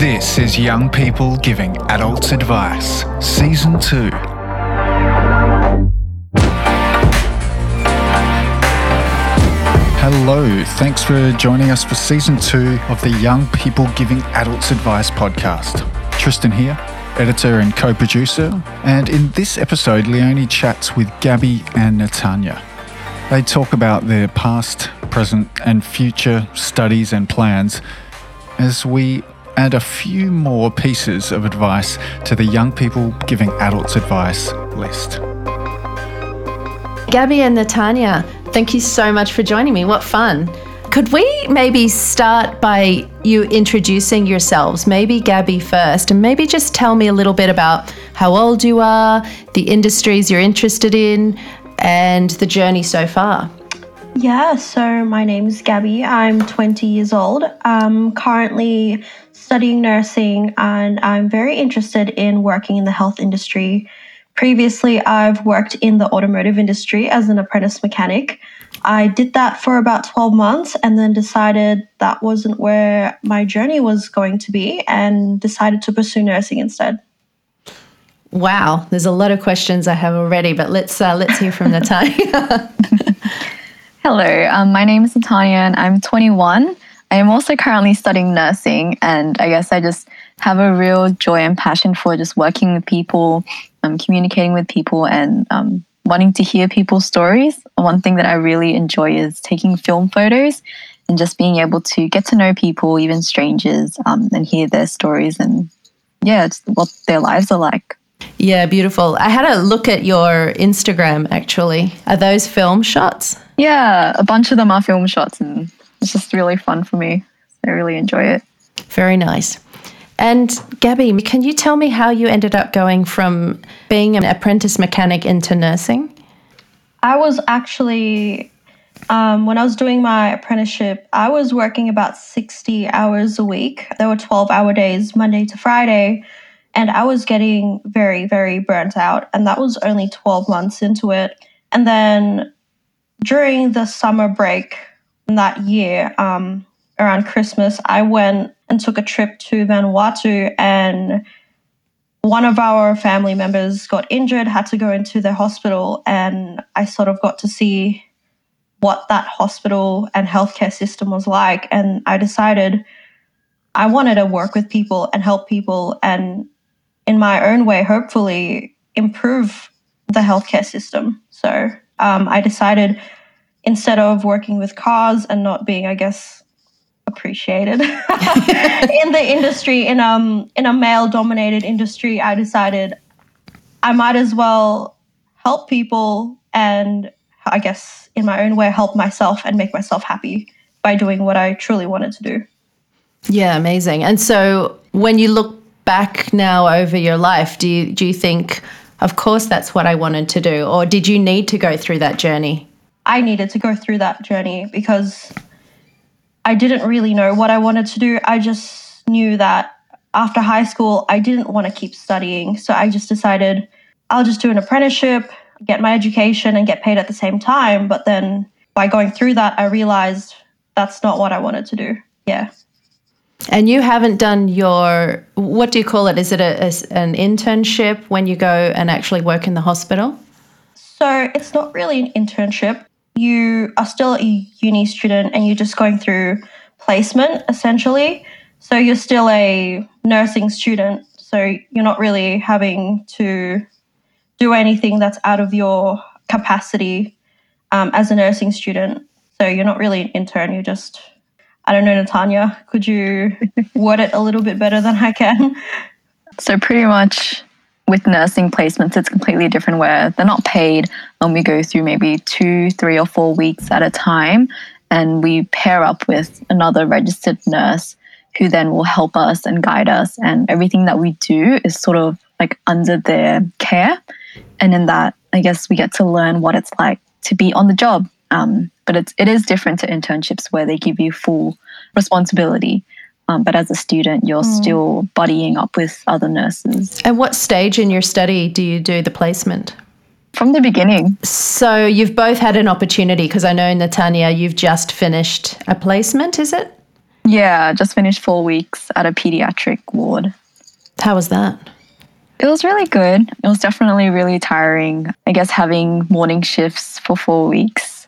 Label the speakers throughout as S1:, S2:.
S1: This is Young People Giving Adults Advice, Season 2. Hello, thanks for joining us for Season 2 of the Young People Giving Adults Advice podcast. Tristan here, editor and co producer, and in this episode, Leonie chats with Gabby and Natanya. They talk about their past, present, and future studies and plans as we add a few more pieces of advice to the Young People Giving Adults Advice list.
S2: Gabby and Natanya, thank you so much for joining me. What fun. Could we maybe start by you introducing yourselves? Maybe Gabby first, and maybe just tell me a little bit about how old you are, the industries you're interested in, and the journey so far.
S3: Yeah, so my name is Gabby. I'm 20 years old. I'm currently studying nursing and I'm very interested in working in the health industry. Previously, I've worked in the automotive industry as an apprentice mechanic. I did that for about 12 months and then decided that wasn't where my journey was going to be and decided to pursue nursing instead.
S2: Wow, there's a lot of questions I have already, but let's uh, let's hear from Natanya.
S4: Hello, um, my name is Natanya and I'm 21. I am also currently studying nursing, and I guess I just have a real joy and passion for just working with people, um, communicating with people, and um, wanting to hear people's stories. One thing that I really enjoy is taking film photos and just being able to get to know people, even strangers, um, and hear their stories and yeah, it's what their lives are like.
S2: Yeah, beautiful. I had a look at your Instagram actually. Are those film shots?
S4: Yeah, a bunch of them are film shots and it's just really fun for me. I really enjoy it.
S2: Very nice. And Gabby, can you tell me how you ended up going from being an apprentice mechanic into nursing?
S3: I was actually, um, when I was doing my apprenticeship, I was working about 60 hours a week. There were 12 hour days, Monday to Friday. And I was getting very, very burnt out. And that was only 12 months into it. And then during the summer break that year, um, around Christmas, I went and took a trip to Vanuatu and one of our family members got injured, had to go into the hospital, and I sort of got to see what that hospital and healthcare system was like. And I decided I wanted to work with people and help people and in my own way, hopefully improve the healthcare system. So um, I decided instead of working with cars and not being, I guess, appreciated in the industry, in um in a male dominated industry, I decided I might as well help people and I guess in my own way help myself and make myself happy by doing what I truly wanted to do.
S2: Yeah, amazing. And so when you look back now over your life, do you do you think, of course, that's what I wanted to do, or did you need to go through that journey?
S3: I needed to go through that journey because I didn't really know what I wanted to do. I just knew that after high school, I didn't want to keep studying. So I just decided I'll just do an apprenticeship, get my education, and get paid at the same time. But then by going through that, I realized that's not what I wanted to do. Yeah.
S2: And you haven't done your, what do you call it? Is it a, a, an internship when you go and actually work in the hospital?
S3: So it's not really an internship. You are still a uni student and you're just going through placement essentially. So you're still a nursing student. So you're not really having to do anything that's out of your capacity um, as a nursing student. So you're not really an intern. You're just I don't know, Natanya, could you word it a little bit better than I can?
S4: So, pretty much with nursing placements, it's completely different where they're not paid and we go through maybe two, three, or four weeks at a time. And we pair up with another registered nurse who then will help us and guide us. And everything that we do is sort of like under their care. And in that, I guess we get to learn what it's like to be on the job um, but it's it is different to internships where they give you full responsibility. Um, but as a student, you're mm. still buddying up with other nurses.
S2: At what stage in your study do you do the placement?
S4: From the beginning.
S2: So you've both had an opportunity because I know Natanya, you've just finished a placement, is it?
S4: Yeah, just finished four weeks at a pediatric ward.
S2: How was that?
S4: It was really good. It was definitely really tiring. I guess having morning shifts for four weeks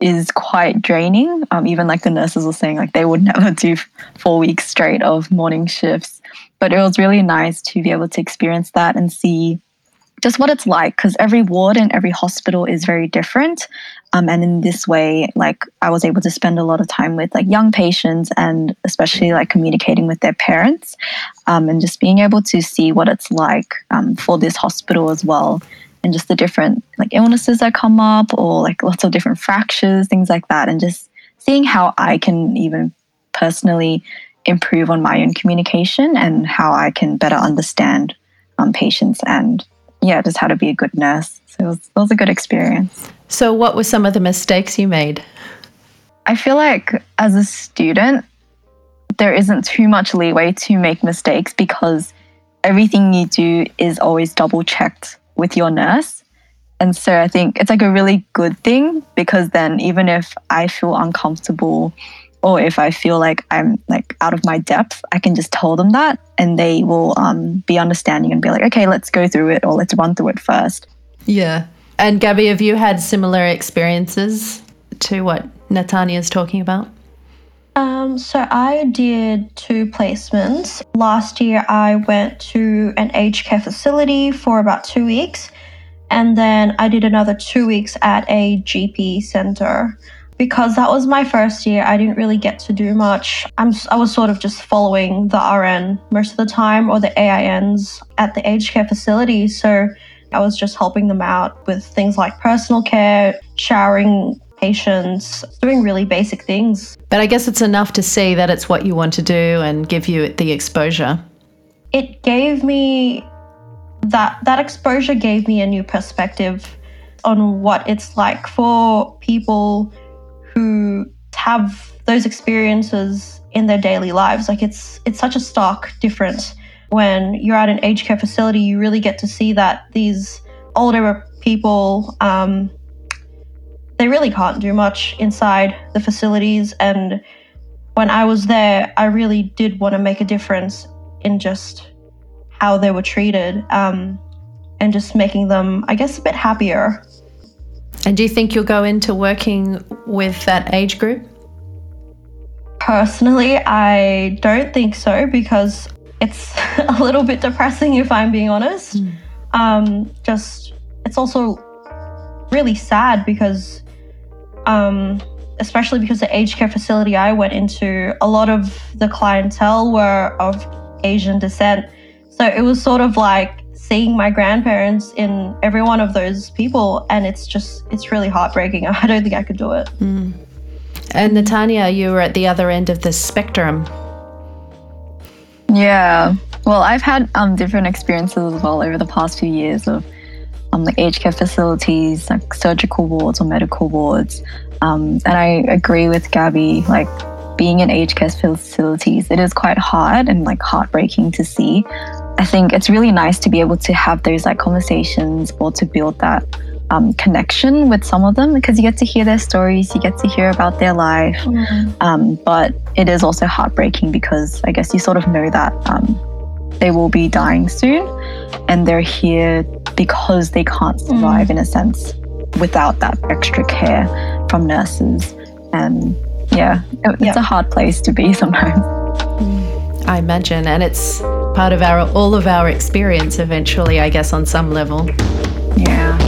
S4: is quite draining. Um, even like the nurses were saying, like they would never do four weeks straight of morning shifts. But it was really nice to be able to experience that and see just what it's like because every ward and every hospital is very different. Um, and in this way, like I was able to spend a lot of time with like young patients and especially like communicating with their parents um, and just being able to see what it's like um, for this hospital as well and just the different like illnesses that come up or like lots of different fractures, things like that, and just seeing how I can even personally improve on my own communication and how I can better understand um, patients and yeah, just how to be a good nurse. So it was, it was a good experience.
S2: So, what were some of the mistakes you made?
S4: I feel like as a student, there isn't too much leeway to make mistakes because everything you do is always double checked with your nurse. And so I think it's like a really good thing because then even if I feel uncomfortable or if I feel like I'm like out of my depth, I can just tell them that and they will um, be understanding and be like, okay, let's go through it or let's run through it first.
S2: Yeah. And Gabby, have you had similar experiences to what Natanya is talking about?
S3: Um, so I did two placements. Last year, I went to an aged care facility for about two weeks, and then I did another two weeks at a GP center. Because that was my first year, I didn't really get to do much. I'm, I was sort of just following the RN most of the time or the AINs at the aged care facility. So I was just helping them out with things like personal care, showering patients, doing really basic things.
S2: But I guess it's enough to see that it's what you want to do and give you the exposure.
S3: It gave me that that exposure gave me a new perspective on what it's like for people who have those experiences in their daily lives. Like it's it's such a stark difference when you're at an aged care facility. You really get to see that these older people um, they really can't do much inside the facilities. And when I was there, I really did want to make a difference in just how they were treated um, and just making them, I guess, a bit happier.
S2: And do you think you'll go into working with that age group?
S3: Personally, I don't think so because it's a little bit depressing if I'm being honest. Mm. Um, just, it's also really sad because um, especially because the aged care facility I went into, a lot of the clientele were of Asian descent. So it was sort of like seeing my grandparents in every one of those people. And it's just, it's really heartbreaking. I don't think I could do it.
S2: Mm. And Natanya, you were at the other end of the spectrum.
S4: Yeah. Well, I've had um, different experiences as well over the past few years of um, like aged care facilities, like surgical wards or medical wards. Um, and I agree with Gabby, like being in aged care facilities, it is quite hard and like heartbreaking to see. I think it's really nice to be able to have those like conversations or to build that um, connection with some of them because you get to hear their stories, you get to hear about their life. Mm-hmm. Um, but it is also heartbreaking because I guess you sort of know that um, they will be dying soon and they're here because they can't survive mm. in a sense without that extra care from nurses. And yeah, it, it's a hard place to be sometimes.
S2: I imagine, and it's part of our all of our experience eventually, I guess, on some level.
S4: Yeah.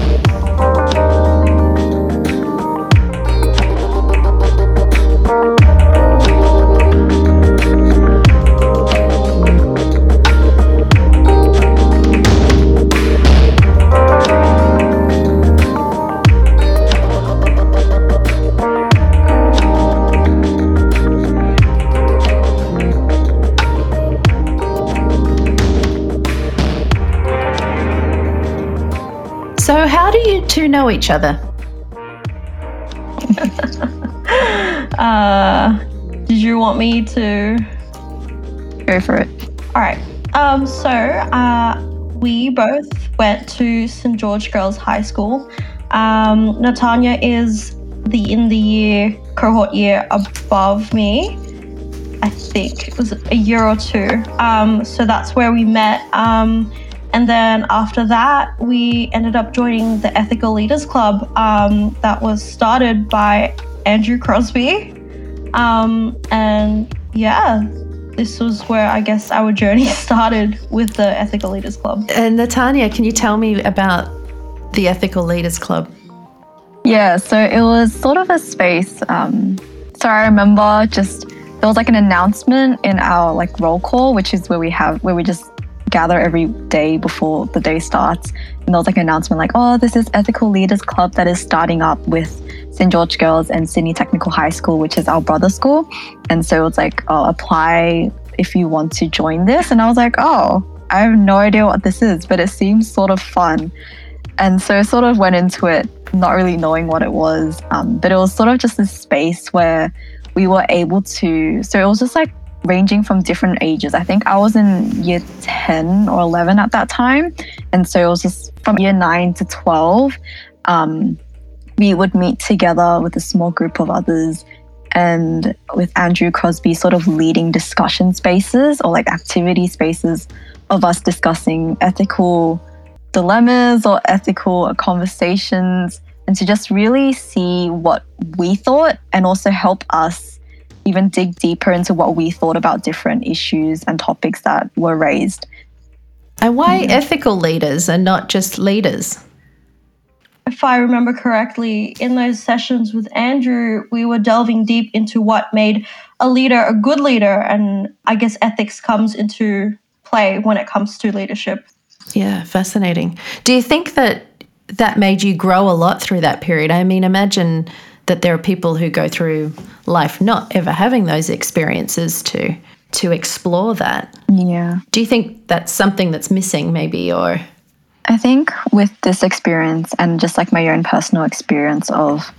S2: Know each other?
S3: uh, did you want me to
S4: go for it?
S3: All right. Um, so uh, we both went to St George Girls High School. Um, Natanya is the in the year cohort year above me. I think it was a year or two. Um, so that's where we met. Um, and then after that, we ended up joining the Ethical Leaders Club um, that was started by Andrew Crosby. Um, and yeah, this was where I guess our journey started with the Ethical Leaders Club.
S2: And Natanya, can you tell me about the Ethical Leaders Club?
S4: Yeah, so it was sort of a space. Um, so I remember just there was like an announcement in our like roll call, which is where we have where we just gather every day before the day starts. And there was like an announcement like, oh, this is Ethical Leaders Club that is starting up with St. George Girls and Sydney Technical High School, which is our brother school. And so it's like, oh, apply if you want to join this. And I was like, oh, I have no idea what this is, but it seems sort of fun. And so I sort of went into it not really knowing what it was. Um, but it was sort of just this space where we were able to, so it was just like ranging from different ages. I think I was in year 10 or 11 at that time. And so it was just from year 9 to 12. Um, we would meet together with a small group of others and with Andrew Crosby sort of leading discussion spaces or like activity spaces of us discussing ethical dilemmas or ethical conversations and to just really see what we thought and also help us even dig deeper into what we thought about different issues and topics that were raised.
S2: And why mm-hmm. ethical leaders and not just leaders?
S3: if I remember correctly, in those sessions with Andrew, we were delving deep into what made a leader a good leader. And I guess ethics comes into play when it comes to leadership.
S2: Yeah, fascinating. Do you think that that made you grow a lot through that period? I mean, imagine that there are people who go through life not ever having those experiences to to explore that.
S4: Yeah.
S2: Do you think that's something that's missing maybe or
S4: I think with this experience and just like my own personal experience of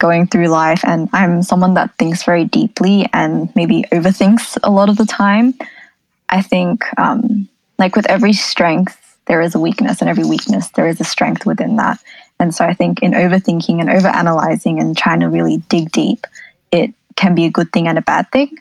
S4: going through life, and I'm someone that thinks very deeply and maybe overthinks a lot of the time. I think, um, like with every strength, there is a weakness, and every weakness, there is a strength within that. And so I think in overthinking and overanalyzing and trying to really dig deep, it can be a good thing and a bad thing.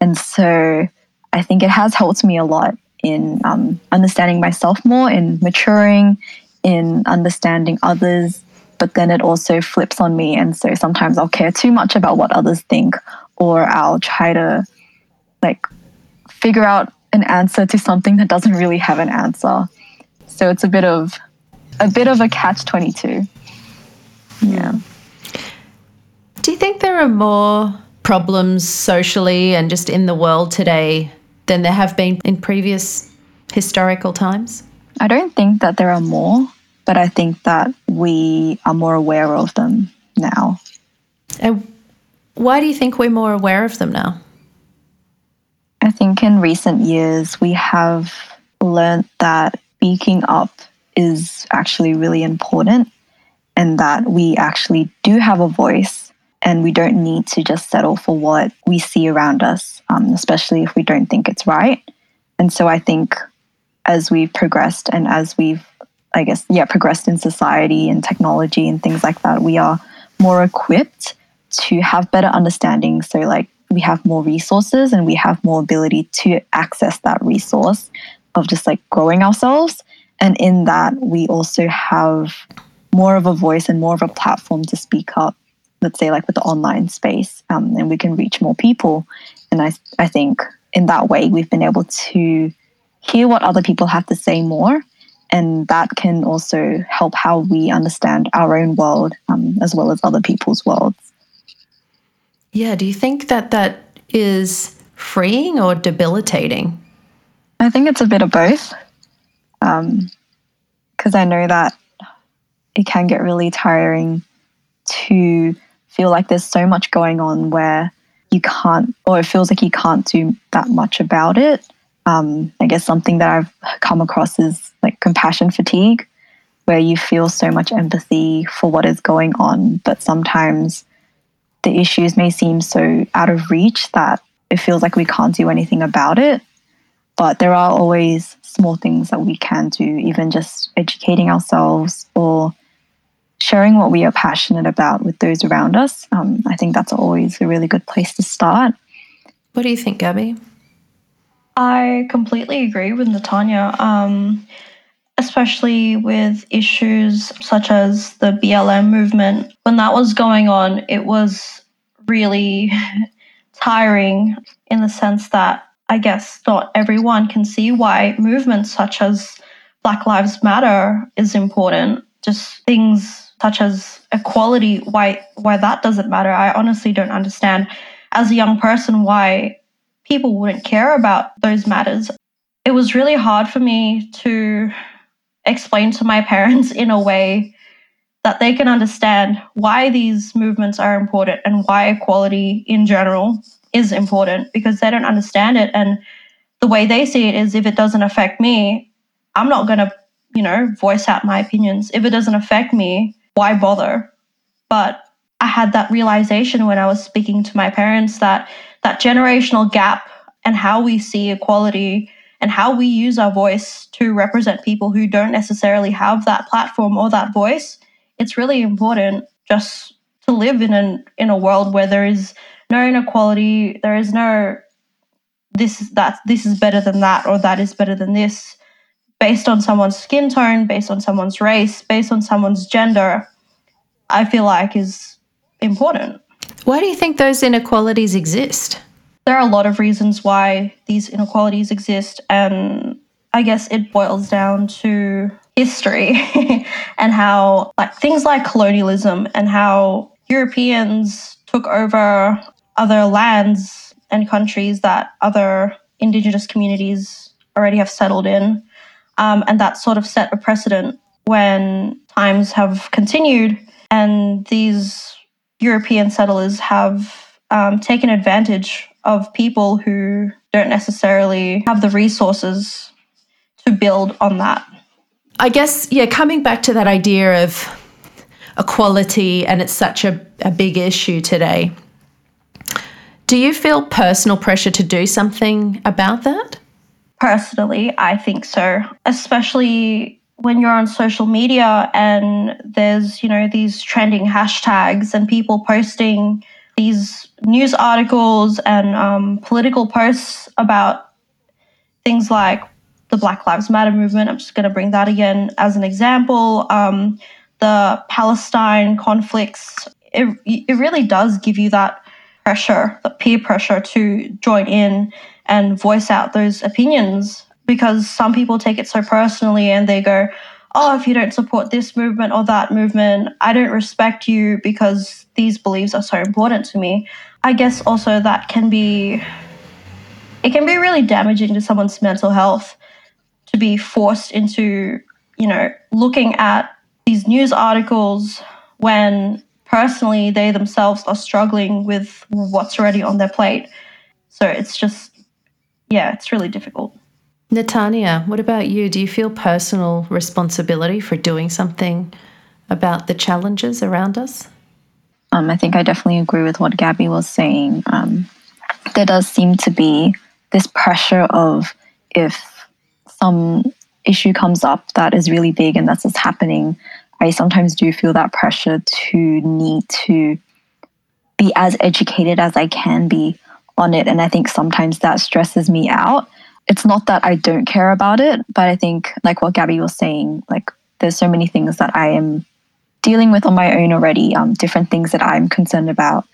S4: And so I think it has helped me a lot in um, understanding myself more, in maturing, in understanding others. But then it also flips on me. And so sometimes I'll care too much about what others think, or I'll try to like figure out an answer to something that doesn't really have an answer. So it's a bit of a bit of a catch 22. Yeah.
S2: Do you think there are more problems socially and just in the world today than there have been in previous historical times?
S4: I don't think that there are more, but I think that we are more aware of them now.
S2: And why do you think we're more aware of them now?
S4: I think in recent years we have learned that speaking up is actually really important and that we actually do have a voice and we don't need to just settle for what we see around us, um, especially if we don't think it's right. And so I think as we've progressed and as we've, I guess, yeah, progressed in society and technology and things like that, we are more equipped to have better understanding. So, like, we have more resources and we have more ability to access that resource of just like growing ourselves. And in that, we also have more of a voice and more of a platform to speak up let's say like with the online space um, and we can reach more people. And I, I think in that way we've been able to hear what other people have to say more. And that can also help how we understand our own world um, as well as other people's worlds.
S2: Yeah do you think that that is freeing or debilitating?
S4: I think it's a bit of both because um, i know that it can get really tiring to feel like there's so much going on where you can't, or it feels like you can't do that much about it. Um, I guess something that I've come across is like compassion fatigue, where you feel so much empathy for what is going on, but sometimes the issues may seem so out of reach that it feels like we can't do anything about it. But there are always small things that we can do, even just educating ourselves or sharing what we are passionate about with those around us. Um, I think that's always a really good place to start.
S2: What do you think, Gabby?
S3: I completely agree with Natanya, um, especially with issues such as the BLM movement. When that was going on, it was really tiring in the sense that I guess not everyone can see why movements such as Black Lives Matter is important. Just things such as equality, why why that doesn't matter. I honestly don't understand as a young person why people wouldn't care about those matters. It was really hard for me to explain to my parents in a way that they can understand why these movements are important and why equality in general is important because they don't understand it. And the way they see it is if it doesn't affect me, I'm not going to, you know, voice out my opinions. If it doesn't affect me, why bother? But I had that realization when I was speaking to my parents that that generational gap and how we see equality and how we use our voice to represent people who don't necessarily have that platform or that voice it's really important just to live in an in a world where there is no inequality. There is no this is that this is better than that or that is better than this. Based on someone's skin tone based on someone's race based on someone's gender i feel like is important.
S2: Why do you think those inequalities exist?
S3: There are a lot of reasons why these inequalities exist and i guess it boils down to history and how like things like colonialism and how europeans took over other lands and countries that other indigenous communities already have settled in um, and that sort of set a precedent when times have continued and these european settlers have um, taken advantage of people who don't necessarily have the resources to build on that.
S2: I guess, yeah, coming back to that idea of equality, and it's such a, a big issue today. Do you feel personal pressure to do something about that?
S3: Personally, I think so, especially when you're on social media and there's, you know, these trending hashtags and people posting these news articles and um, political posts about things like the Black Lives Matter movement. I'm just going to bring that again as an example. Um, the Palestine conflicts. It, it really does give you that pressure, the peer pressure to join in and voice out those opinions because some people take it so personally and they go, oh, if you don't support this movement or that movement, I don't respect you because these beliefs are so important to me. I guess also that can be it can be really damaging to someone's mental health to be forced into, you know, looking at these news articles when personally they themselves are struggling with what's already on their plate. So it's just yeah, it's really difficult.
S2: Natanya, what about you? Do you feel personal responsibility for doing something about the challenges around us?
S4: Um, I think I definitely agree with what Gabby was saying. Um, there does seem to be this pressure of if some issue comes up that is really big and that's what's happening, I sometimes do feel that pressure to need to be as educated as I can be on it. And I think sometimes that stresses me out it's not that I don't care about it, but I think, like what Gabby was saying, like there's so many things that I am dealing with on my own already, um, different things that I'm concerned about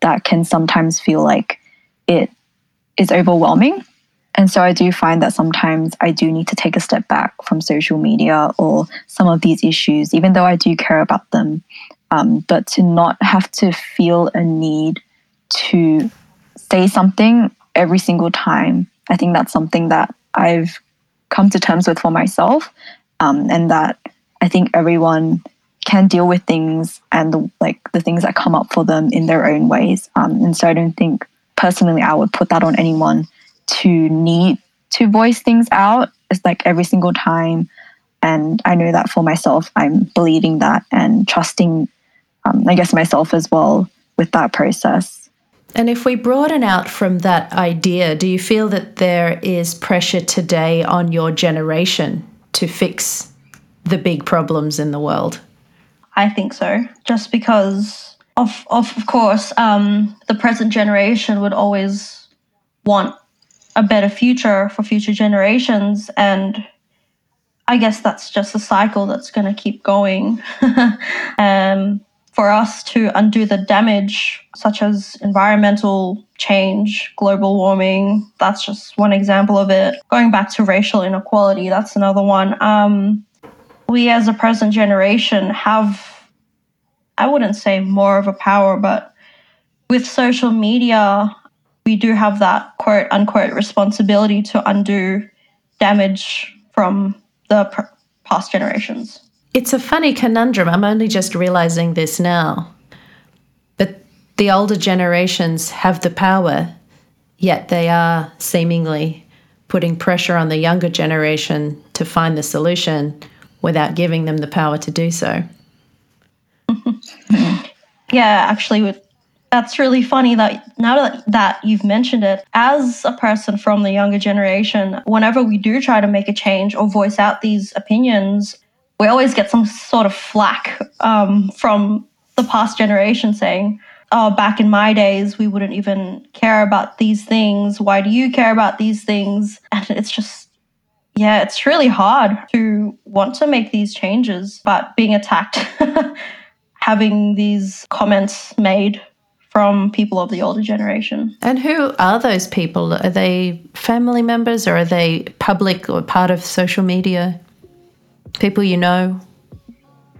S4: that can sometimes feel like it is overwhelming. And so I do find that sometimes I do need to take a step back from social media or some of these issues, even though I do care about them. Um, but to not have to feel a need to say something every single time I think that's something that I've come to terms with for myself, um, and that I think everyone can deal with things and the, like the things that come up for them in their own ways. Um, and so I don't think personally I would put that on anyone to need to voice things out. It's like every single time. And I know that for myself, I'm believing that and trusting, um, I guess, myself as well with that process.
S2: And if we broaden out from that idea, do you feel that there is pressure today on your generation to fix the big problems in the world?
S3: I think so. Just because of of, of course, um, the present generation would always want a better future for future generations. And I guess that's just a cycle that's going to keep going. um, for us to undo the damage, such as environmental change, global warming, that's just one example of it. Going back to racial inequality, that's another one. Um, we as a present generation have, I wouldn't say more of a power, but with social media, we do have that quote unquote responsibility to undo damage from the pr- past generations.
S2: It's a funny conundrum. I'm only just realizing this now. But the older generations have the power, yet they are seemingly putting pressure on the younger generation to find the solution without giving them the power to do so.
S3: yeah, actually, with that's really funny that now that, you've mentioned it, as a person from the younger generation, whenever we do try to make a change or voice out these opinions, we always get some sort of flack um, from the past generation saying, oh, back in my days, we wouldn't even care about these things. Why do you care about these things? And it's just, yeah, it's really hard to want to make these changes, but being attacked, having these comments made from people of the older generation.
S2: And who are those people? Are they family members or are they public or part of social media? People you know?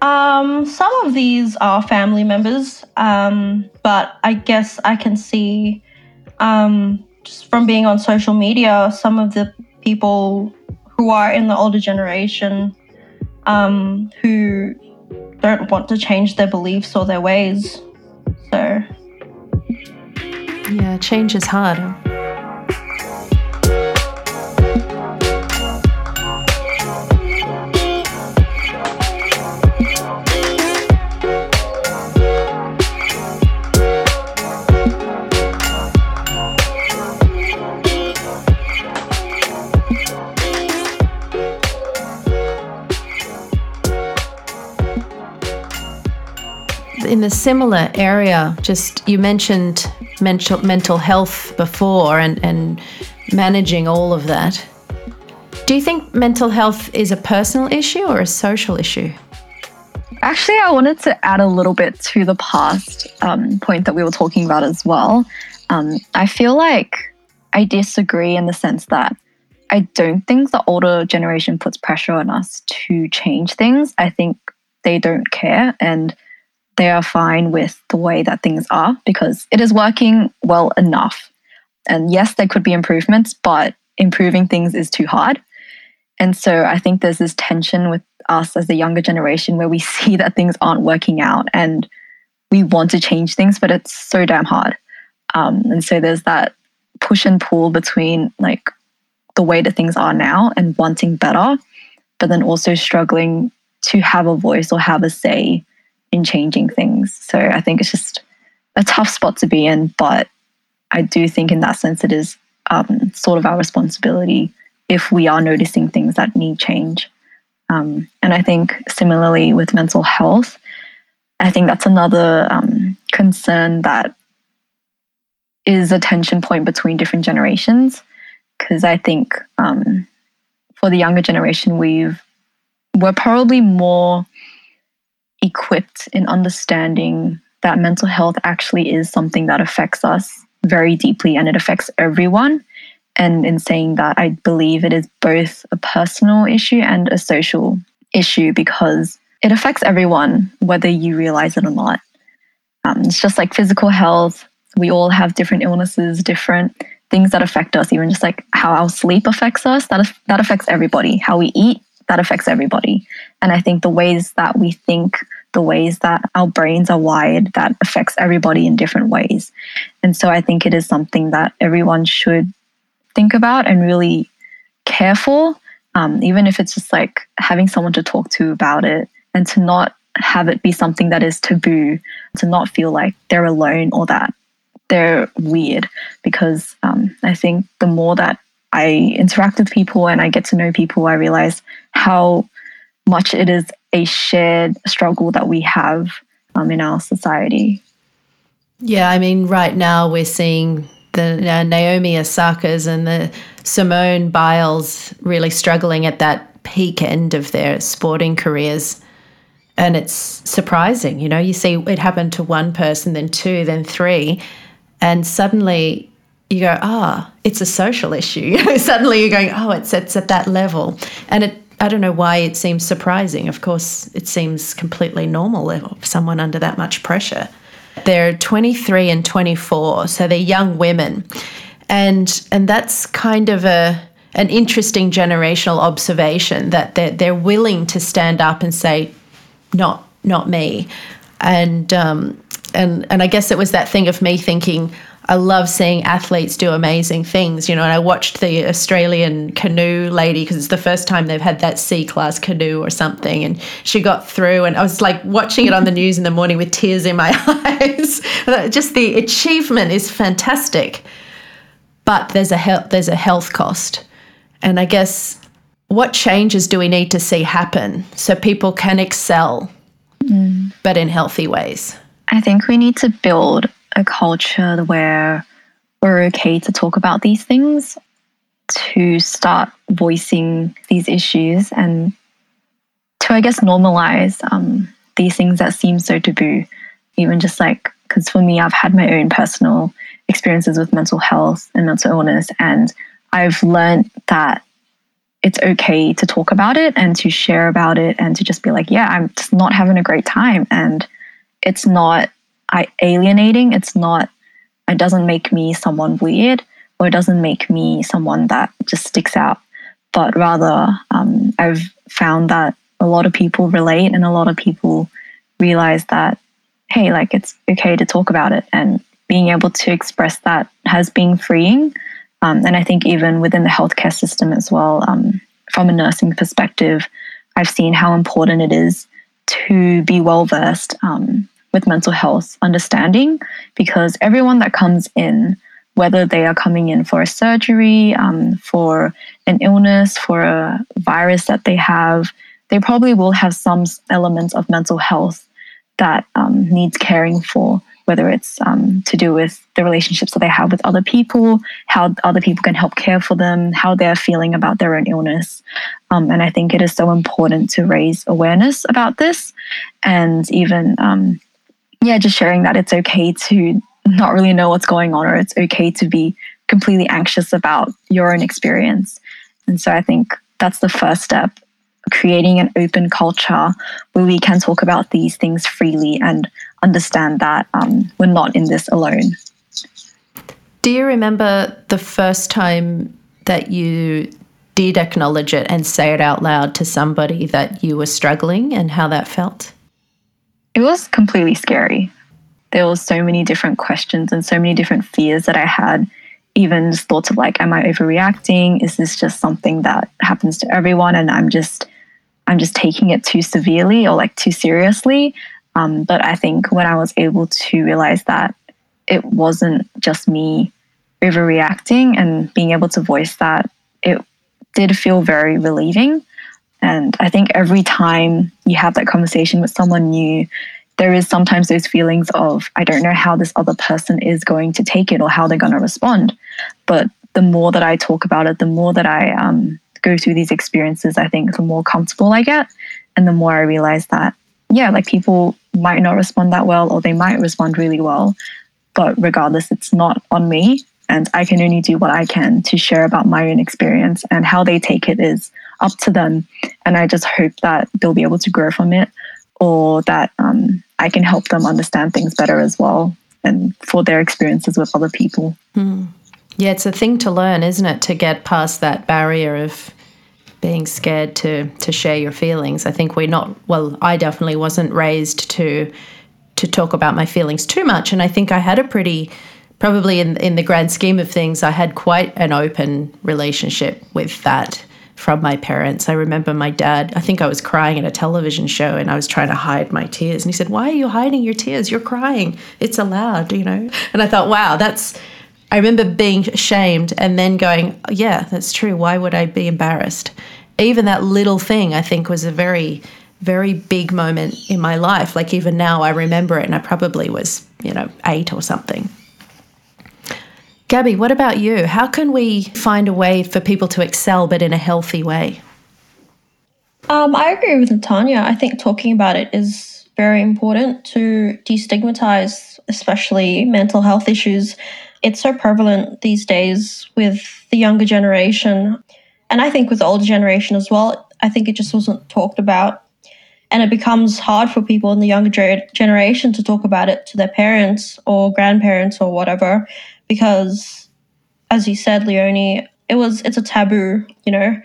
S3: Um, some of these are family members, um, but I guess I can see um, just from being on social media, some of the people who are in the older generation um, who don't want to change their beliefs or their ways. So
S2: yeah, change is hard. in a similar area, just you mentioned mental mental health before and, and managing all of that. Do you think mental health is a personal issue or a social issue?
S4: Actually, I wanted to add a little bit to the past um, point that we were talking about as well. Um, I feel like I disagree in the sense that I don't think the older generation puts pressure on us to change things. I think they don't care and they are fine with the way that things are because it is working well enough. And yes, there could be improvements, but improving things is too hard. And so I think there's this tension with us as the younger generation where we see that things aren't working out and we want to change things, but it's so damn hard. Um, and so there's that push and pull between like the way that things are now and wanting better, but then also struggling to have a voice or have a say in changing things. So I think it's just a tough spot to be in, but I do think in that sense it is um, sort of our responsibility if we are noticing things that need change. Um, and I think similarly with mental health, I think that's another um, concern that is a tension point between different generations. Because I think um, for the younger generation, we've we're probably more equipped in understanding that mental health actually is something that affects us very deeply and it affects everyone. And in saying that, I believe it is both a personal issue and a social issue because it affects everyone, whether you realize it or not. Um, it's just like physical health. We all have different illnesses, different things that affect us, even just like how our sleep affects us. That, that affects everybody. How we eat, that affects everybody. And I think the ways that we think, the ways that our brains are wired, that affects everybody in different ways. And so I think it is something that everyone should think about and really care for, um, even if it's just like having someone to talk to about it and to not have it be something that is taboo, to not feel like they're alone or that they're weird. Because um, I think the more that I interact with people and I get to know people, I realize how much it is a shared struggle that we have um, in our society.
S2: Yeah, I mean, right now we're seeing the uh, Naomi Osakas and the Simone Biles really struggling at that peak end of their sporting careers. And it's surprising, you know, you see it happen to one person, then two, then three, and suddenly you go, ah, oh, it's a social issue. suddenly you're going, oh, it's, it's at that level. And it, I don't know why it seems surprising. Of course, it seems completely normal for someone under that much pressure. They're 23 and 24, so they're young women. And and that's kind of a an interesting generational observation that they're, they're willing to stand up and say, not not me. And um, and and I guess it was that thing of me thinking, I love seeing athletes do amazing things, you know. And I watched the Australian canoe lady because it's the first time they've had that C class canoe or something, and she got through. And I was like watching it on the news in the morning with tears in my eyes. Just the achievement is fantastic, but there's a health there's a health cost, and I guess what changes do we need to see happen so people can excel, mm. but in healthy ways?
S4: I think we need to build a culture where we're okay to talk about these things, to start voicing these issues, and to, I guess, normalize um, these things that seem so taboo. Even just like, because for me, I've had my own personal experiences with mental health and mental illness, and I've learned that it's okay to talk about it and to share about it and to just be like, yeah, I'm just not having a great time. And it's not I alienating. It's not. It doesn't make me someone weird, or it doesn't make me someone that just sticks out. But rather, um, I've found that a lot of people relate, and a lot of people realize that, hey, like it's okay to talk about it, and being able to express that has been freeing. Um, and I think even within the healthcare system as well, um, from a nursing perspective, I've seen how important it is to be well versed um, with mental health understanding because everyone that comes in, whether they are coming in for a surgery, um, for an illness, for a virus that they have, they probably will have some elements of mental health that um, needs caring for, whether it's um, to do with the relationships that they have with other people, how other people can help care for them, how they're feeling about their own illness. Um, and I think it is so important to raise awareness about this and even um, yeah, just sharing that it's okay to not really know what's going on or it's okay to be completely anxious about your own experience. And so I think that's the first step creating an open culture where we can talk about these things freely and understand that um, we're not in this alone.
S2: Do you remember the first time that you did acknowledge it and say it out loud to somebody that you were struggling and how that felt?
S4: It was completely scary. There was so many different questions and so many different fears that I had. Even just thoughts of like, am I overreacting? Is this just something that happens to everyone, and I'm just, I'm just taking it too severely or like too seriously? Um, but I think when I was able to realize that it wasn't just me overreacting and being able to voice that, it did feel very relieving. And I think every time you have that conversation with someone new, there is sometimes those feelings of, I don't know how this other person is going to take it or how they're going to respond. But the more that I talk about it, the more that I um, go through these experiences, I think the more comfortable I get. And the more I realize that, yeah, like people might not respond that well or they might respond really well. But regardless, it's not on me. And I can only do what I can to share about my own experience and how they take it is up to them. And I just hope that they'll be able to grow from it or that um, I can help them understand things better as well and for their experiences with other people.
S2: Mm. Yeah, it's a thing to learn, isn't it? To get past that barrier of being scared to to share your feelings. I think we're not well, I definitely wasn't raised to to talk about my feelings too much and I think I had a pretty probably in in the grand scheme of things I had quite an open relationship with that from my parents. I remember my dad, I think I was crying at a television show and I was trying to hide my tears. And he said, Why are you hiding your tears? You're crying. It's allowed, you know? And I thought, wow, that's, I remember being ashamed and then going, Yeah, that's true. Why would I be embarrassed? Even that little thing, I think, was a very, very big moment in my life. Like even now, I remember it and I probably was, you know, eight or something. Gabby, what about you? How can we find a way for people to excel but in a healthy way?
S3: Um, I agree with Tanya. I think talking about it is very important to destigmatize, especially mental health issues. It's so prevalent these days with the younger generation, and I think with the older generation as well. I think it just wasn't talked about. And it becomes hard for people in the younger generation to talk about it to their parents or grandparents or whatever because as you said leonie it was it's a taboo you know?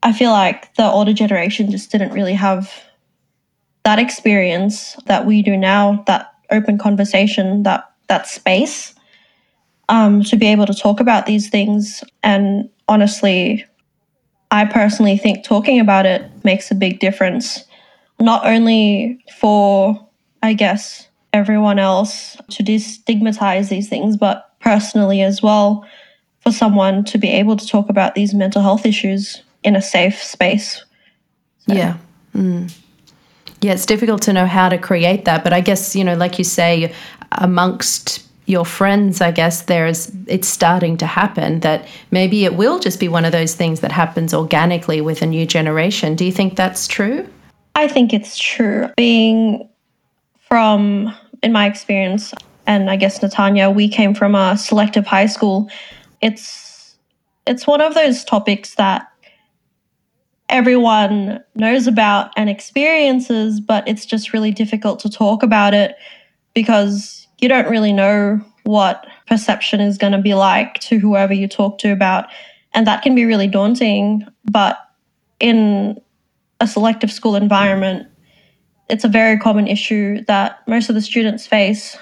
S3: I feel like the older generation just didn't really have that experience that we do now that open conversation that that space um, to be able to talk about these things. And honestly i personally think talking about it makes a big difference not only for i guess everyone else to destigmatize these things but personally as well for someone to be able to talk about these mental health issues in a safe space.
S2: So. Yeah. Mm. Yeah, it's difficult to know how to create that, but I guess, you know, like you say, amongst your friends, I guess there's it's starting to happen that maybe it will just be one of those things that happens organically with a new generation. Do you think that's true?
S3: I think it's true. Being from in my experience, and I guess Natanya, we came from a selective high school. It's it's one of those topics that everyone knows about and experiences, but it's just really difficult to talk about it because you don't really know what perception is going to be like to whoever you talk to about. And that can be really daunting. But in a selective school environment, it's a very common issue that most of the students face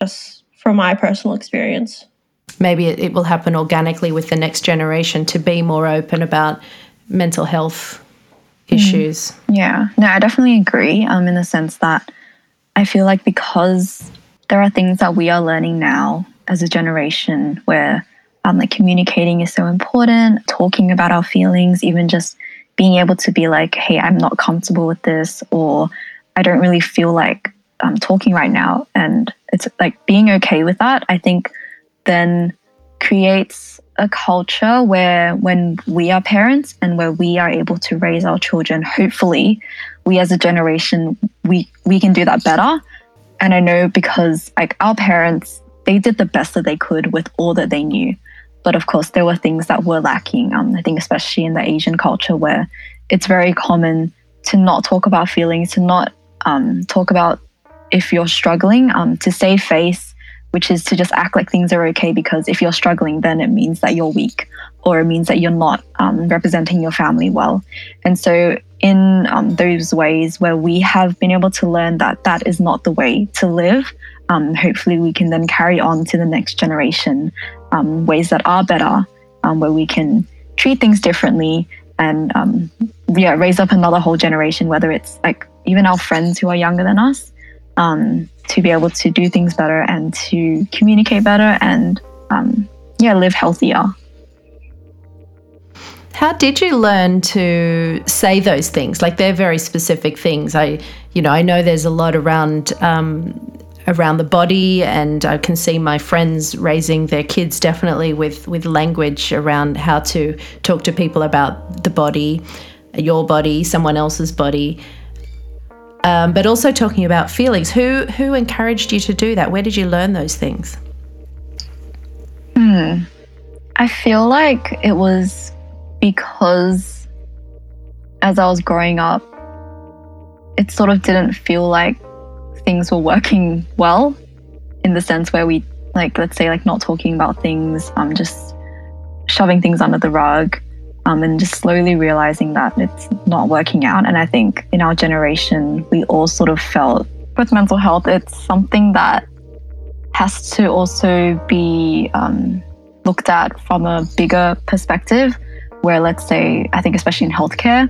S3: just from my personal experience.
S2: Maybe it, it will happen organically with the next generation to be more open about mental health issues.
S4: Mm. Yeah, no, I definitely agree um, in the sense that I feel like because there are things that we are learning now as a generation where um, like communicating is so important, talking about our feelings, even just being able to be like, hey, I'm not comfortable with this, or I don't really feel like um, talking right now. And it's like being okay with that, I think then creates a culture where when we are parents and where we are able to raise our children, hopefully we as a generation, we, we can do that better. And I know because like our parents, they did the best that they could with all that they knew. But of course, there were things that were lacking. Um, I think, especially in the Asian culture, where it's very common to not talk about feelings, to not um, talk about if you're struggling, um, to save face, which is to just act like things are okay because if you're struggling, then it means that you're weak or it means that you're not um, representing your family well. And so, in um, those ways where we have been able to learn that that is not the way to live, um, hopefully we can then carry on to the next generation um, ways that are better, um, where we can treat things differently and yeah, raise up another whole generation, whether it's like even our friends who are younger than us um, to be able to do things better and to communicate better and um, yeah, live healthier.
S2: How did you learn to say those things? Like they're very specific things. I, you know, I know there's a lot around um, around the body, and I can see my friends raising their kids definitely with with language around how to talk to people about the body, your body, someone else's body um, but also talking about feelings. Who who encouraged you to do that? Where did you learn those things?
S4: Hmm. I feel like it was because as I was growing up, it sort of didn't feel like things were working well in the sense where we like let's say like not talking about things, um just shoving things under the rug um, and just slowly realizing that it's not working out. And I think in our generation, we all sort of felt with mental health, it's something that has to also be um, looked at from a bigger perspective. Where, let's say, I think, especially in healthcare,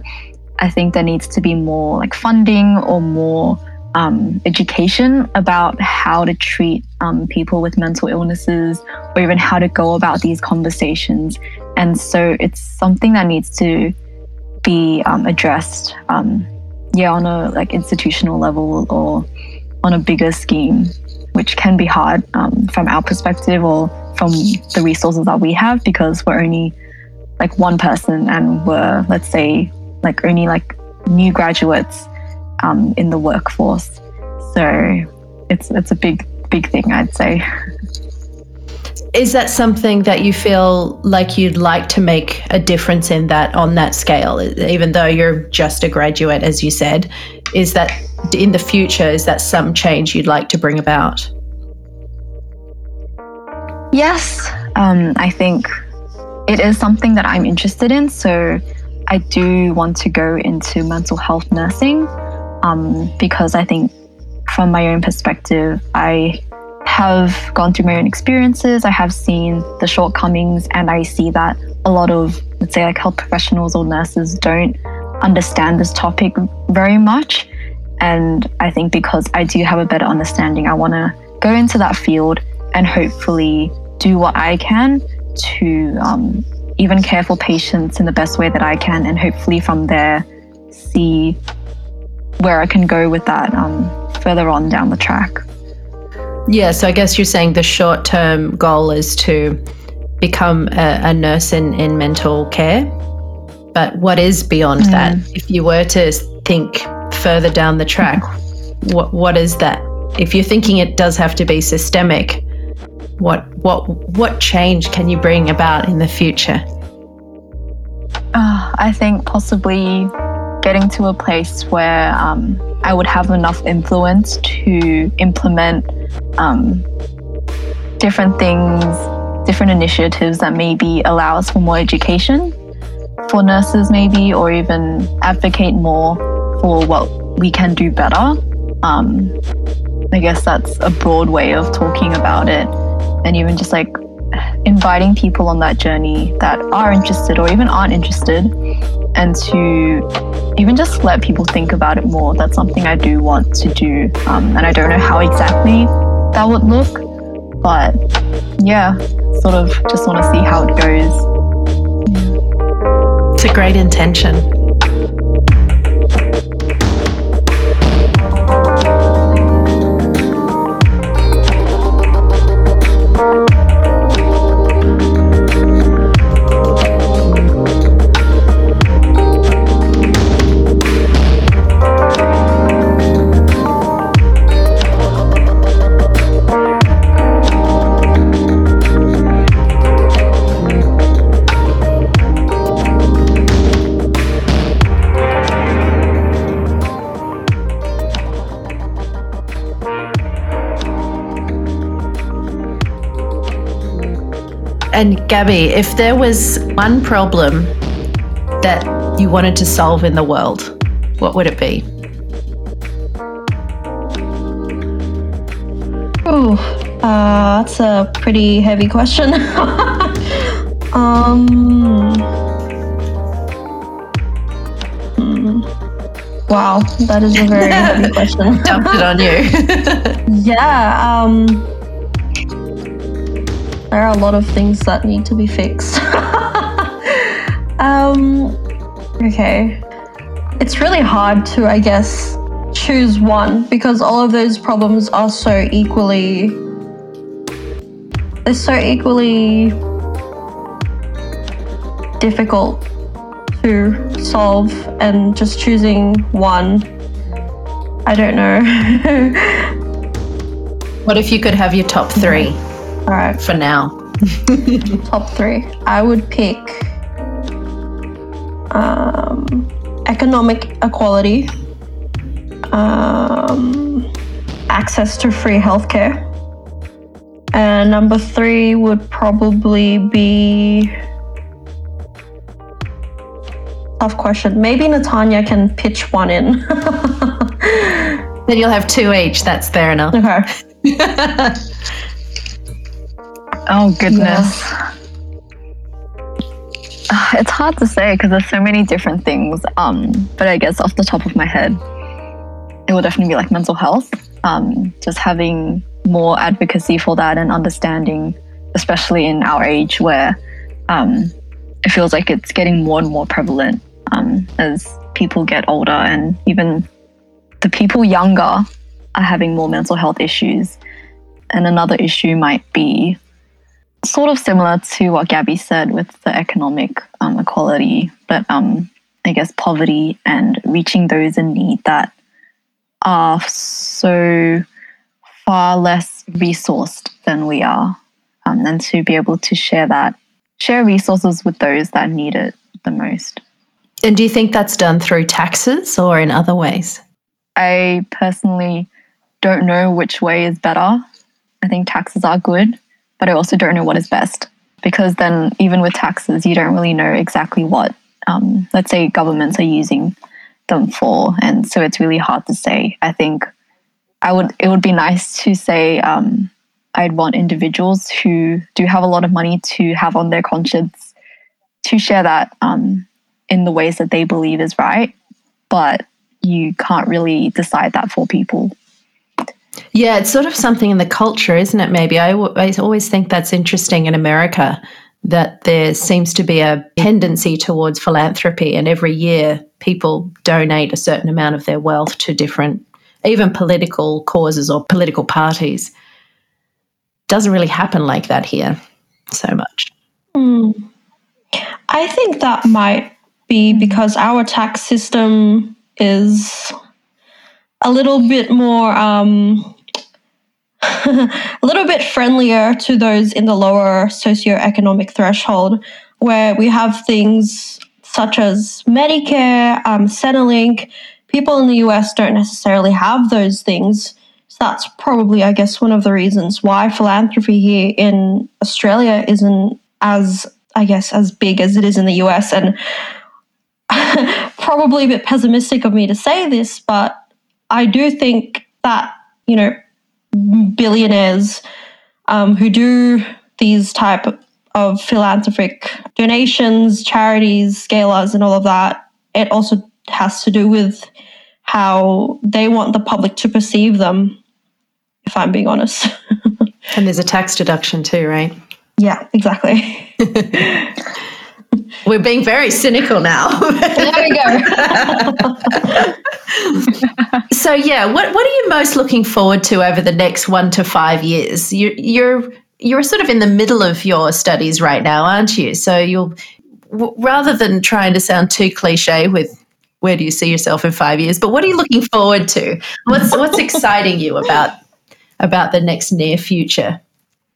S4: I think there needs to be more like funding or more um, education about how to treat um, people with mental illnesses or even how to go about these conversations. And so it's something that needs to be um, addressed, um, yeah, on a like institutional level or on a bigger scheme which can be hard um, from our perspective or from the resources that we have because we're only like one person and we're let's say like only like new graduates um, in the workforce. So it's it's a big big thing, I'd say.
S2: Is that something that you feel like you'd like to make a difference in that on that scale, even though you're just a graduate, as you said? Is that in the future, is that some change you'd like to bring about?
S4: Yes, um, I think it is something that I'm interested in. So I do want to go into mental health nursing um, because I think, from my own perspective, I have gone through my own experiences. I have seen the shortcomings, and I see that a lot of, let's say, like health professionals or nurses don't understand this topic very much. And I think because I do have a better understanding, I want to go into that field and hopefully do what I can to um, even care for patients in the best way that I can, and hopefully from there see where I can go with that um, further on down the track.
S2: Yeah, so I guess you're saying the short term goal is to become a, a nurse in, in mental care. But what is beyond mm. that? If you were to think further down the track, what what is that? If you're thinking it does have to be systemic, what what what change can you bring about in the future?
S4: Uh, I think possibly getting to a place where um, I would have enough influence to implement um, different things, different initiatives that maybe allow us for more education for nurses, maybe, or even advocate more for what we can do better. Um, I guess that's a broad way of talking about it and even just like inviting people on that journey that are interested or even aren't interested and to even just let people think about it more. That's something I do want to do. Um, and I don't know how exactly that would look, but yeah, sort of just want to see how it goes.
S2: It's a great intention. And Gabby, if there was one problem that you wanted to solve in the world, what would it be?
S3: Oh, uh, that's a pretty heavy question. um, hmm. wow, that is a very heavy question.
S2: Dumped it on you.
S3: yeah. Um, there are a lot of things that need to be fixed. um, okay. It's really hard to, I guess, choose one because all of those problems are so equally. They're so equally difficult to solve, and just choosing one, I don't know.
S2: what if you could have your top three?
S3: All right.
S2: For now.
S3: Top three. I would pick um, economic equality, um, access to free healthcare, and number three would probably be tough question. Maybe Natanya can pitch one in.
S2: then you'll have two each. That's fair enough.
S3: Okay.
S4: Oh goodness. Yeah. It's hard to say because there's so many different things. Um, but I guess off the top of my head, it will definitely be like mental health. Um, just having more advocacy for that and understanding, especially in our age where um, it feels like it's getting more and more prevalent um, as people get older and even the people younger are having more mental health issues And another issue might be sort of similar to what Gabby said with the economic um, equality, but um, I guess poverty and reaching those in need that are so far less resourced than we are, um, and to be able to share that, share resources with those that need it the most.
S2: And do you think that's done through taxes or in other ways?
S4: I personally don't know which way is better. I think taxes are good, but I also don't know what is best because then, even with taxes, you don't really know exactly what, um, let's say, governments are using them for, and so it's really hard to say. I think I would it would be nice to say um, I'd want individuals who do have a lot of money to have on their conscience to share that um, in the ways that they believe is right, but you can't really decide that for people.
S2: Yeah, it's sort of something in the culture, isn't it? Maybe I, w- I always think that's interesting in America that there seems to be a tendency towards philanthropy, and every year people donate a certain amount of their wealth to different, even political causes or political parties. Doesn't really happen like that here so much.
S3: Mm. I think that might be because our tax system is a little bit more um, a little bit friendlier to those in the lower socioeconomic threshold where we have things such as medicare um, centrelink. People in the us don't necessarily have those things. So that's probably i guess one of the reasons why philanthropy here in australia isn't as i guess as big as it is in the us and probably a bit pessimistic of me to say this, but I do think that, you know, billionaires um, who do these type of philanthropic donations, charities, scalas, and all of that, it also has to do with how they want the public to perceive them, if I'm being honest.
S2: and there's a tax deduction too, right?
S3: Yeah, exactly.
S2: We're being very cynical now.
S3: there we go.
S2: so yeah, what what are you most looking forward to over the next one to five years? You, you're you're sort of in the middle of your studies right now, aren't you? So you'll w- rather than trying to sound too cliche with where do you see yourself in five years, but what are you looking forward to? What's what's exciting you about about the next near future?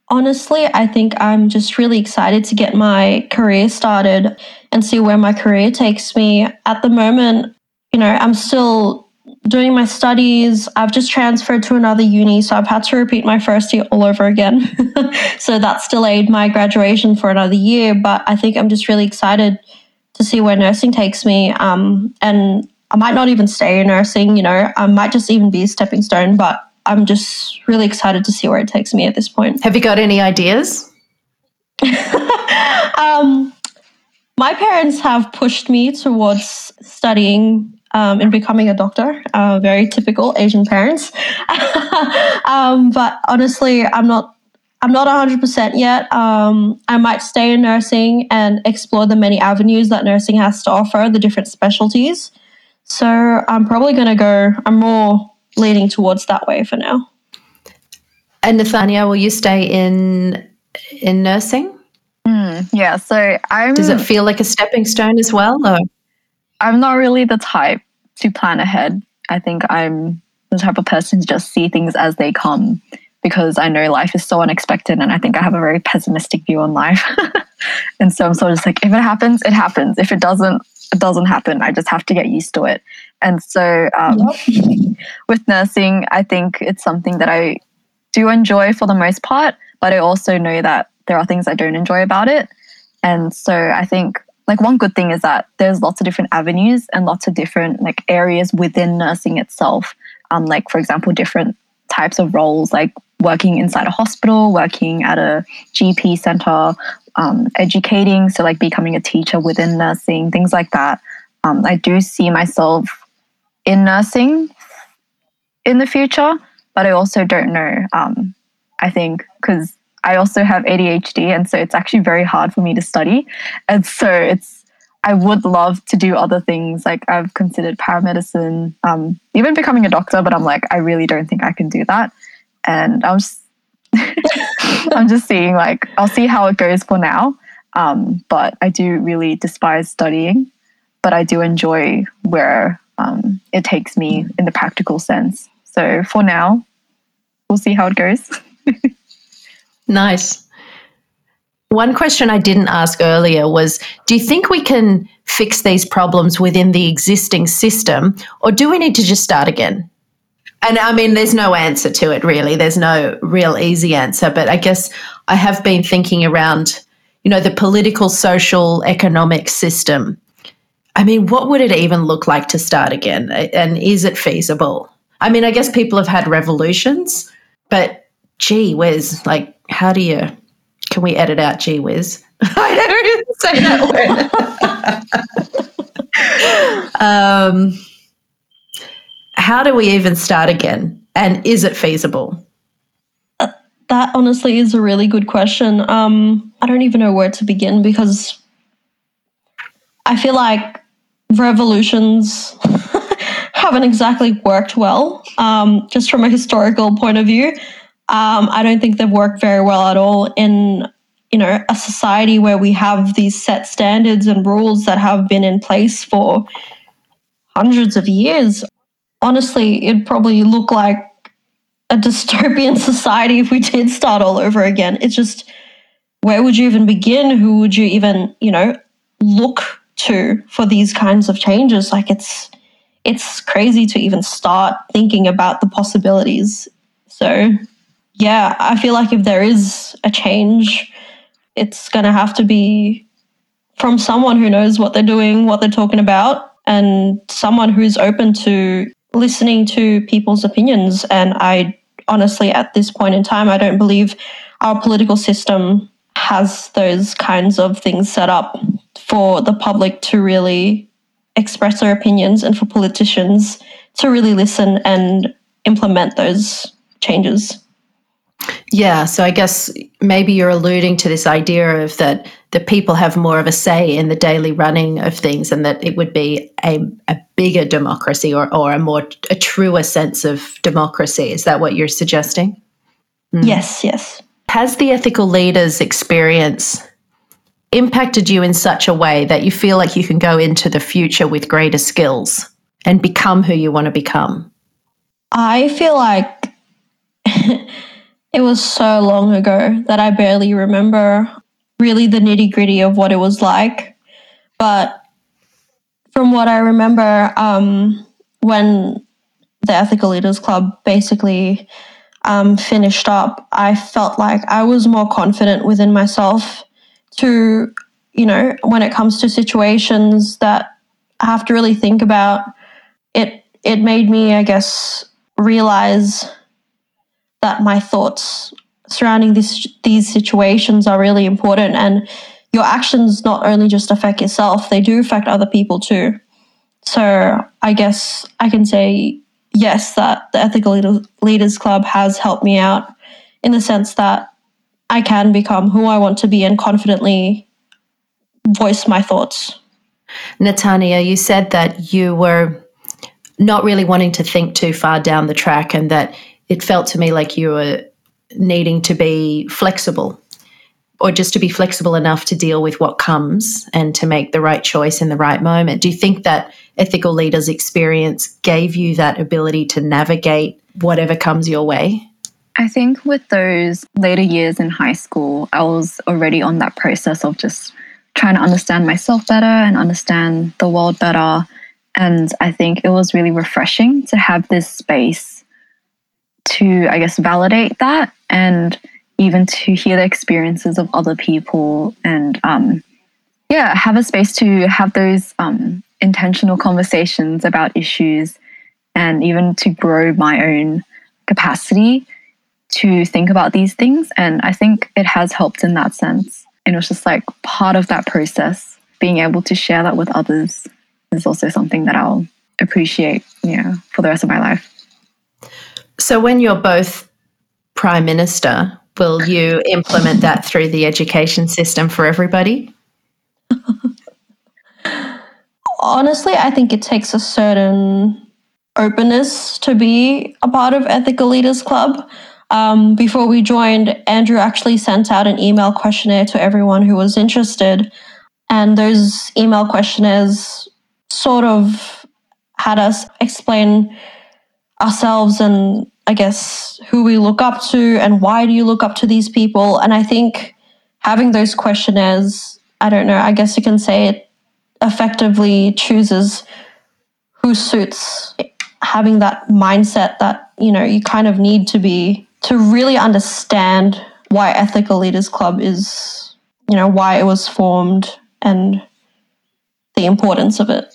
S3: Honestly, I think I'm just really excited to get my career started and see where my career takes me. At the moment, you know, I'm still doing my studies. I've just transferred to another uni, so I've had to repeat my first year all over again. so that's delayed my graduation for another year. But I think I'm just really excited to see where nursing takes me. Um, and I might not even stay in nursing, you know, I might just even be a stepping stone, but I'm just really excited to see where it takes me at this point.
S2: Have you got any ideas?
S3: um, my parents have pushed me towards studying um, and becoming a doctor. Uh, very typical Asian parents. um, but honestly, I'm not. I'm not 100% yet. Um, I might stay in nursing and explore the many avenues that nursing has to offer, the different specialties. So I'm probably going to go. I'm more leaning towards that way for now.
S2: And Natanya, will you stay in in nursing?
S4: Mm, yeah. So I'm.
S2: Does it feel like a stepping stone as well? Or?
S4: I'm not really the type to plan ahead. I think I'm the type of person to just see things as they come because I know life is so unexpected and I think I have a very pessimistic view on life. and so I'm sort of just like, if it happens, it happens. If it doesn't, it doesn't happen. I just have to get used to it. And so um, yep. with nursing, I think it's something that I do enjoy for the most part, but I also know that there are things I don't enjoy about it. And so I think like one good thing is that there's lots of different avenues and lots of different like areas within nursing itself. Um, like for example, different types of roles like working inside a hospital, working at a GP center, um, educating, so like becoming a teacher within nursing, things like that. Um, I do see myself in nursing in the future, but I also don't know. Um, I think because I also have ADHD, and so it's actually very hard for me to study, and so it's I would love to do other things. Like I've considered paramedicine, um, even becoming a doctor, but I'm like I really don't think I can do that, and I'm just I'm just seeing like I'll see how it goes for now. Um, but I do really despise studying, but I do enjoy where um, it takes me in the practical sense. So for now, we'll see how it goes.
S2: nice. One question I didn't ask earlier was Do you think we can fix these problems within the existing system, or do we need to just start again? And I mean, there's no answer to it really. There's no real easy answer. But I guess I have been thinking around, you know, the political, social, economic system. I mean, what would it even look like to start again? And is it feasible? I mean, I guess people have had revolutions, but gee where's like, how do you can we edit out gee whiz? I don't say that word. um, how do we even start again? And is it feasible?
S3: That honestly is a really good question. Um, I don't even know where to begin because I feel like revolutions haven't exactly worked well, um, just from a historical point of view. Um, I don't think they've worked very well at all in you know a society where we have these set standards and rules that have been in place for hundreds of years. Honestly, it'd probably look like a dystopian society if we did start all over again. It's just where would you even begin? Who would you even, you know, look to for these kinds of changes? Like it's it's crazy to even start thinking about the possibilities. So yeah, I feel like if there is a change, it's going to have to be from someone who knows what they're doing, what they're talking about, and someone who's open to listening to people's opinions. And I honestly, at this point in time, I don't believe our political system has those kinds of things set up for the public to really express their opinions and for politicians to really listen and implement those changes.
S2: Yeah, so I guess maybe you're alluding to this idea of that the people have more of a say in the daily running of things and that it would be a, a bigger democracy or, or a more a truer sense of democracy. Is that what you're suggesting?
S3: Mm. Yes, yes.
S2: Has the ethical leaders experience impacted you in such a way that you feel like you can go into the future with greater skills and become who you want to become?
S3: I feel like It was so long ago that I barely remember really the nitty gritty of what it was like. But from what I remember, um, when the Ethical Leaders Club basically um, finished up, I felt like I was more confident within myself to, you know, when it comes to situations that I have to really think about. It it made me, I guess, realize that my thoughts surrounding this, these situations are really important and your actions not only just affect yourself they do affect other people too. So i guess i can say yes that the ethical leaders club has helped me out in the sense that i can become who i want to be and confidently voice my thoughts.
S2: Natanya you said that you were not really wanting to think too far down the track and that it felt to me like you were needing to be flexible or just to be flexible enough to deal with what comes and to make the right choice in the right moment. Do you think that ethical leaders experience gave you that ability to navigate whatever comes your way?
S4: I think with those later years in high school, I was already on that process of just trying to understand myself better and understand the world better. And I think it was really refreshing to have this space to, I guess, validate that and even to hear the experiences of other people and, um, yeah, have a space to have those um, intentional conversations about issues and even to grow my own capacity to think about these things. And I think it has helped in that sense. And it was just like part of that process, being able to share that with others is also something that I'll appreciate, yeah, for the rest of my life.
S2: So, when you're both Prime Minister, will you implement that through the education system for everybody?
S3: Honestly, I think it takes a certain openness to be a part of Ethical Leaders Club. Um, before we joined, Andrew actually sent out an email questionnaire to everyone who was interested. And those email questionnaires sort of had us explain ourselves and I guess who we look up to and why do you look up to these people. And I think having those questionnaires, I don't know, I guess you can say it effectively chooses who suits having that mindset that, you know, you kind of need to be to really understand why Ethical Leaders Club is, you know, why it was formed and the importance of it.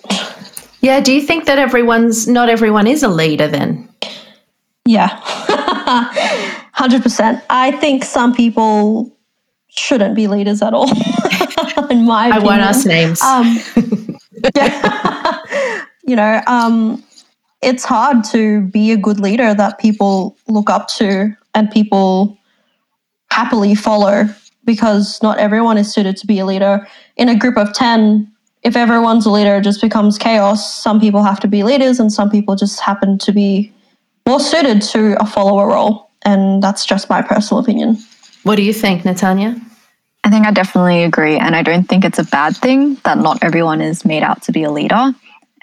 S2: Yeah, do you think that everyone's not everyone is a leader then?
S3: Yeah. 100%. I think some people shouldn't be leaders at all. in my opinion.
S2: I won't ask names. Um,
S3: yeah. you know, um, it's hard to be a good leader that people look up to and people happily follow because not everyone is suited to be a leader. In a group of 10, if everyone's a leader, it just becomes chaos. Some people have to be leaders and some people just happen to be more suited to a follower role. And that's just my personal opinion.
S2: What do you think, Natanya?
S4: I think I definitely agree. And I don't think it's a bad thing that not everyone is made out to be a leader.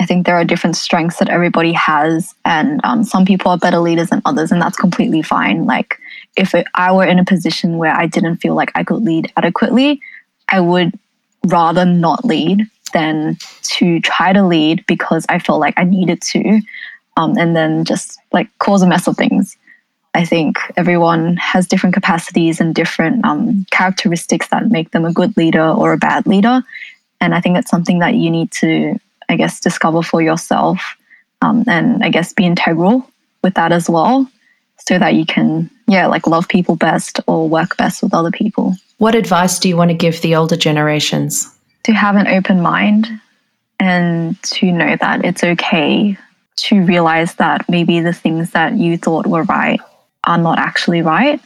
S4: I think there are different strengths that everybody has, and um, some people are better leaders than others, and that's completely fine. Like, if it, I were in a position where I didn't feel like I could lead adequately, I would rather not lead than to try to lead because I felt like I needed to, um, and then just like cause a mess of things. I think everyone has different capacities and different um, characteristics that make them a good leader or a bad leader. And I think that's something that you need to I guess, discover for yourself um, and I guess be integral with that as well so that you can, yeah, like love people best or work best with other people.
S2: What advice do you want to give the older generations?
S4: To have an open mind and to know that it's okay to realize that maybe the things that you thought were right are not actually right.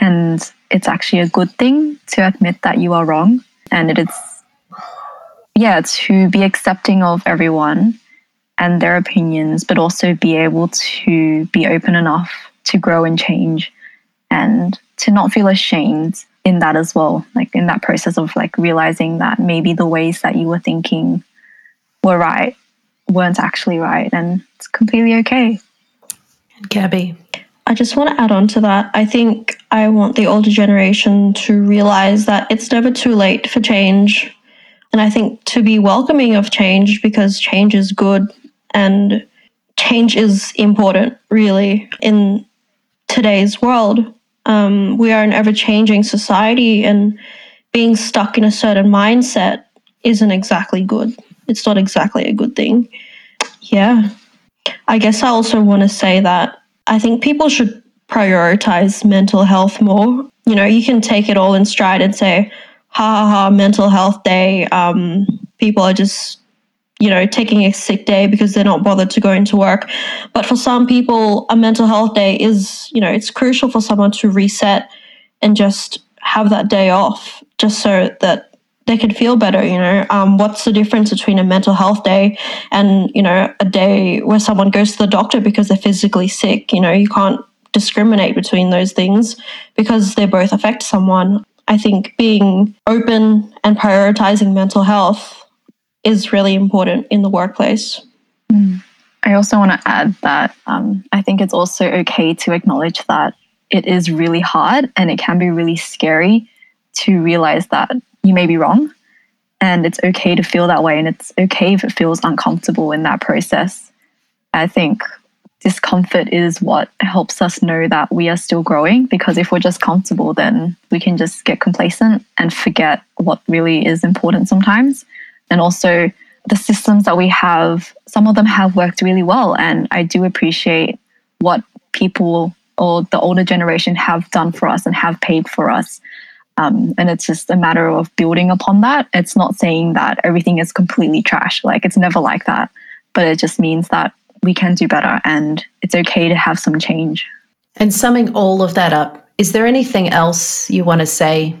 S4: And it's actually a good thing to admit that you are wrong. And it is yeah, to be accepting of everyone and their opinions, but also be able to be open enough to grow and change and to not feel ashamed in that as well. Like in that process of like realizing that maybe the ways that you were thinking were right weren't actually right and it's completely okay.
S2: And Gabby.
S3: I just want to add on to that. I think I want the older generation to realize that it's never too late for change and I think to be welcoming of change because change is good and change is important, really, in today's world. Um, we are an ever changing society, and being stuck in a certain mindset isn't exactly good. It's not exactly a good thing. Yeah. I guess I also want to say that I think people should prioritize mental health more. You know, you can take it all in stride and say, ha ha ha mental health day. Um, people are just you know taking a sick day because they're not bothered to go into work. But for some people, a mental health day is you know it's crucial for someone to reset and just have that day off, just so that they could feel better you know um, what's the difference between a mental health day and you know a day where someone goes to the doctor because they're physically sick you know you can't discriminate between those things because they both affect someone I think being open and prioritizing mental health is really important in the workplace.
S4: Mm. I also want to add that um, I think it's also okay to acknowledge that it is really hard and it can be really scary to realize that you may be wrong. And it's okay to feel that way. And it's okay if it feels uncomfortable in that process. I think discomfort is what helps us know that we are still growing because if we're just comfortable then we can just get complacent and forget what really is important sometimes and also the systems that we have some of them have worked really well and i do appreciate what people or the older generation have done for us and have paid for us um, and it's just a matter of building upon that it's not saying that everything is completely trash like it's never like that but it just means that we can do better and it's okay to have some change.
S2: And summing all of that up, is there anything else you want to say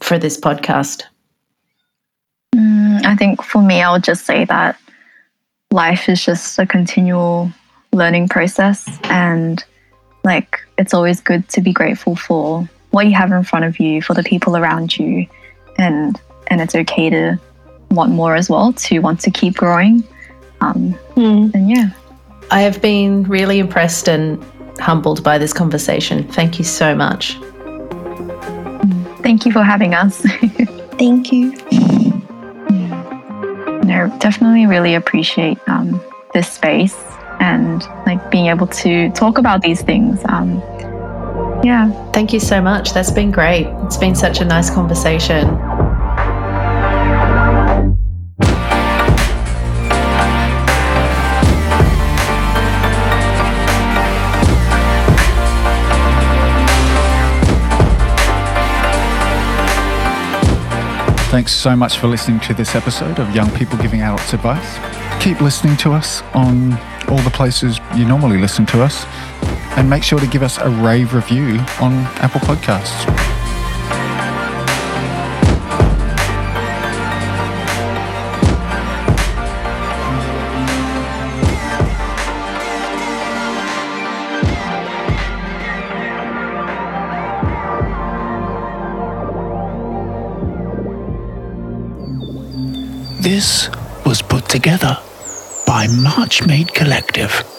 S2: for this podcast?
S4: Mm, I think for me, I'll just say that life is just a continual learning process and like it's always good to be grateful for what you have in front of you, for the people around you, and and it's okay to want more as well, to want to keep growing. Um,
S3: Mm.
S4: and yeah,
S2: I have been really impressed and humbled by this conversation. Thank you so much.
S4: thank you for having us.
S3: Thank you.
S4: no, definitely really appreciate um, this space and like being able to talk about these things. Um, yeah,
S2: Thank you so much. That's been great. It's been such a nice conversation.
S1: Thanks so much for listening to this episode of Young People Giving Adults Advice. Keep listening to us on all the places you normally listen to us, and make sure to give us a rave review on Apple Podcasts.
S5: This was put together by March Collective.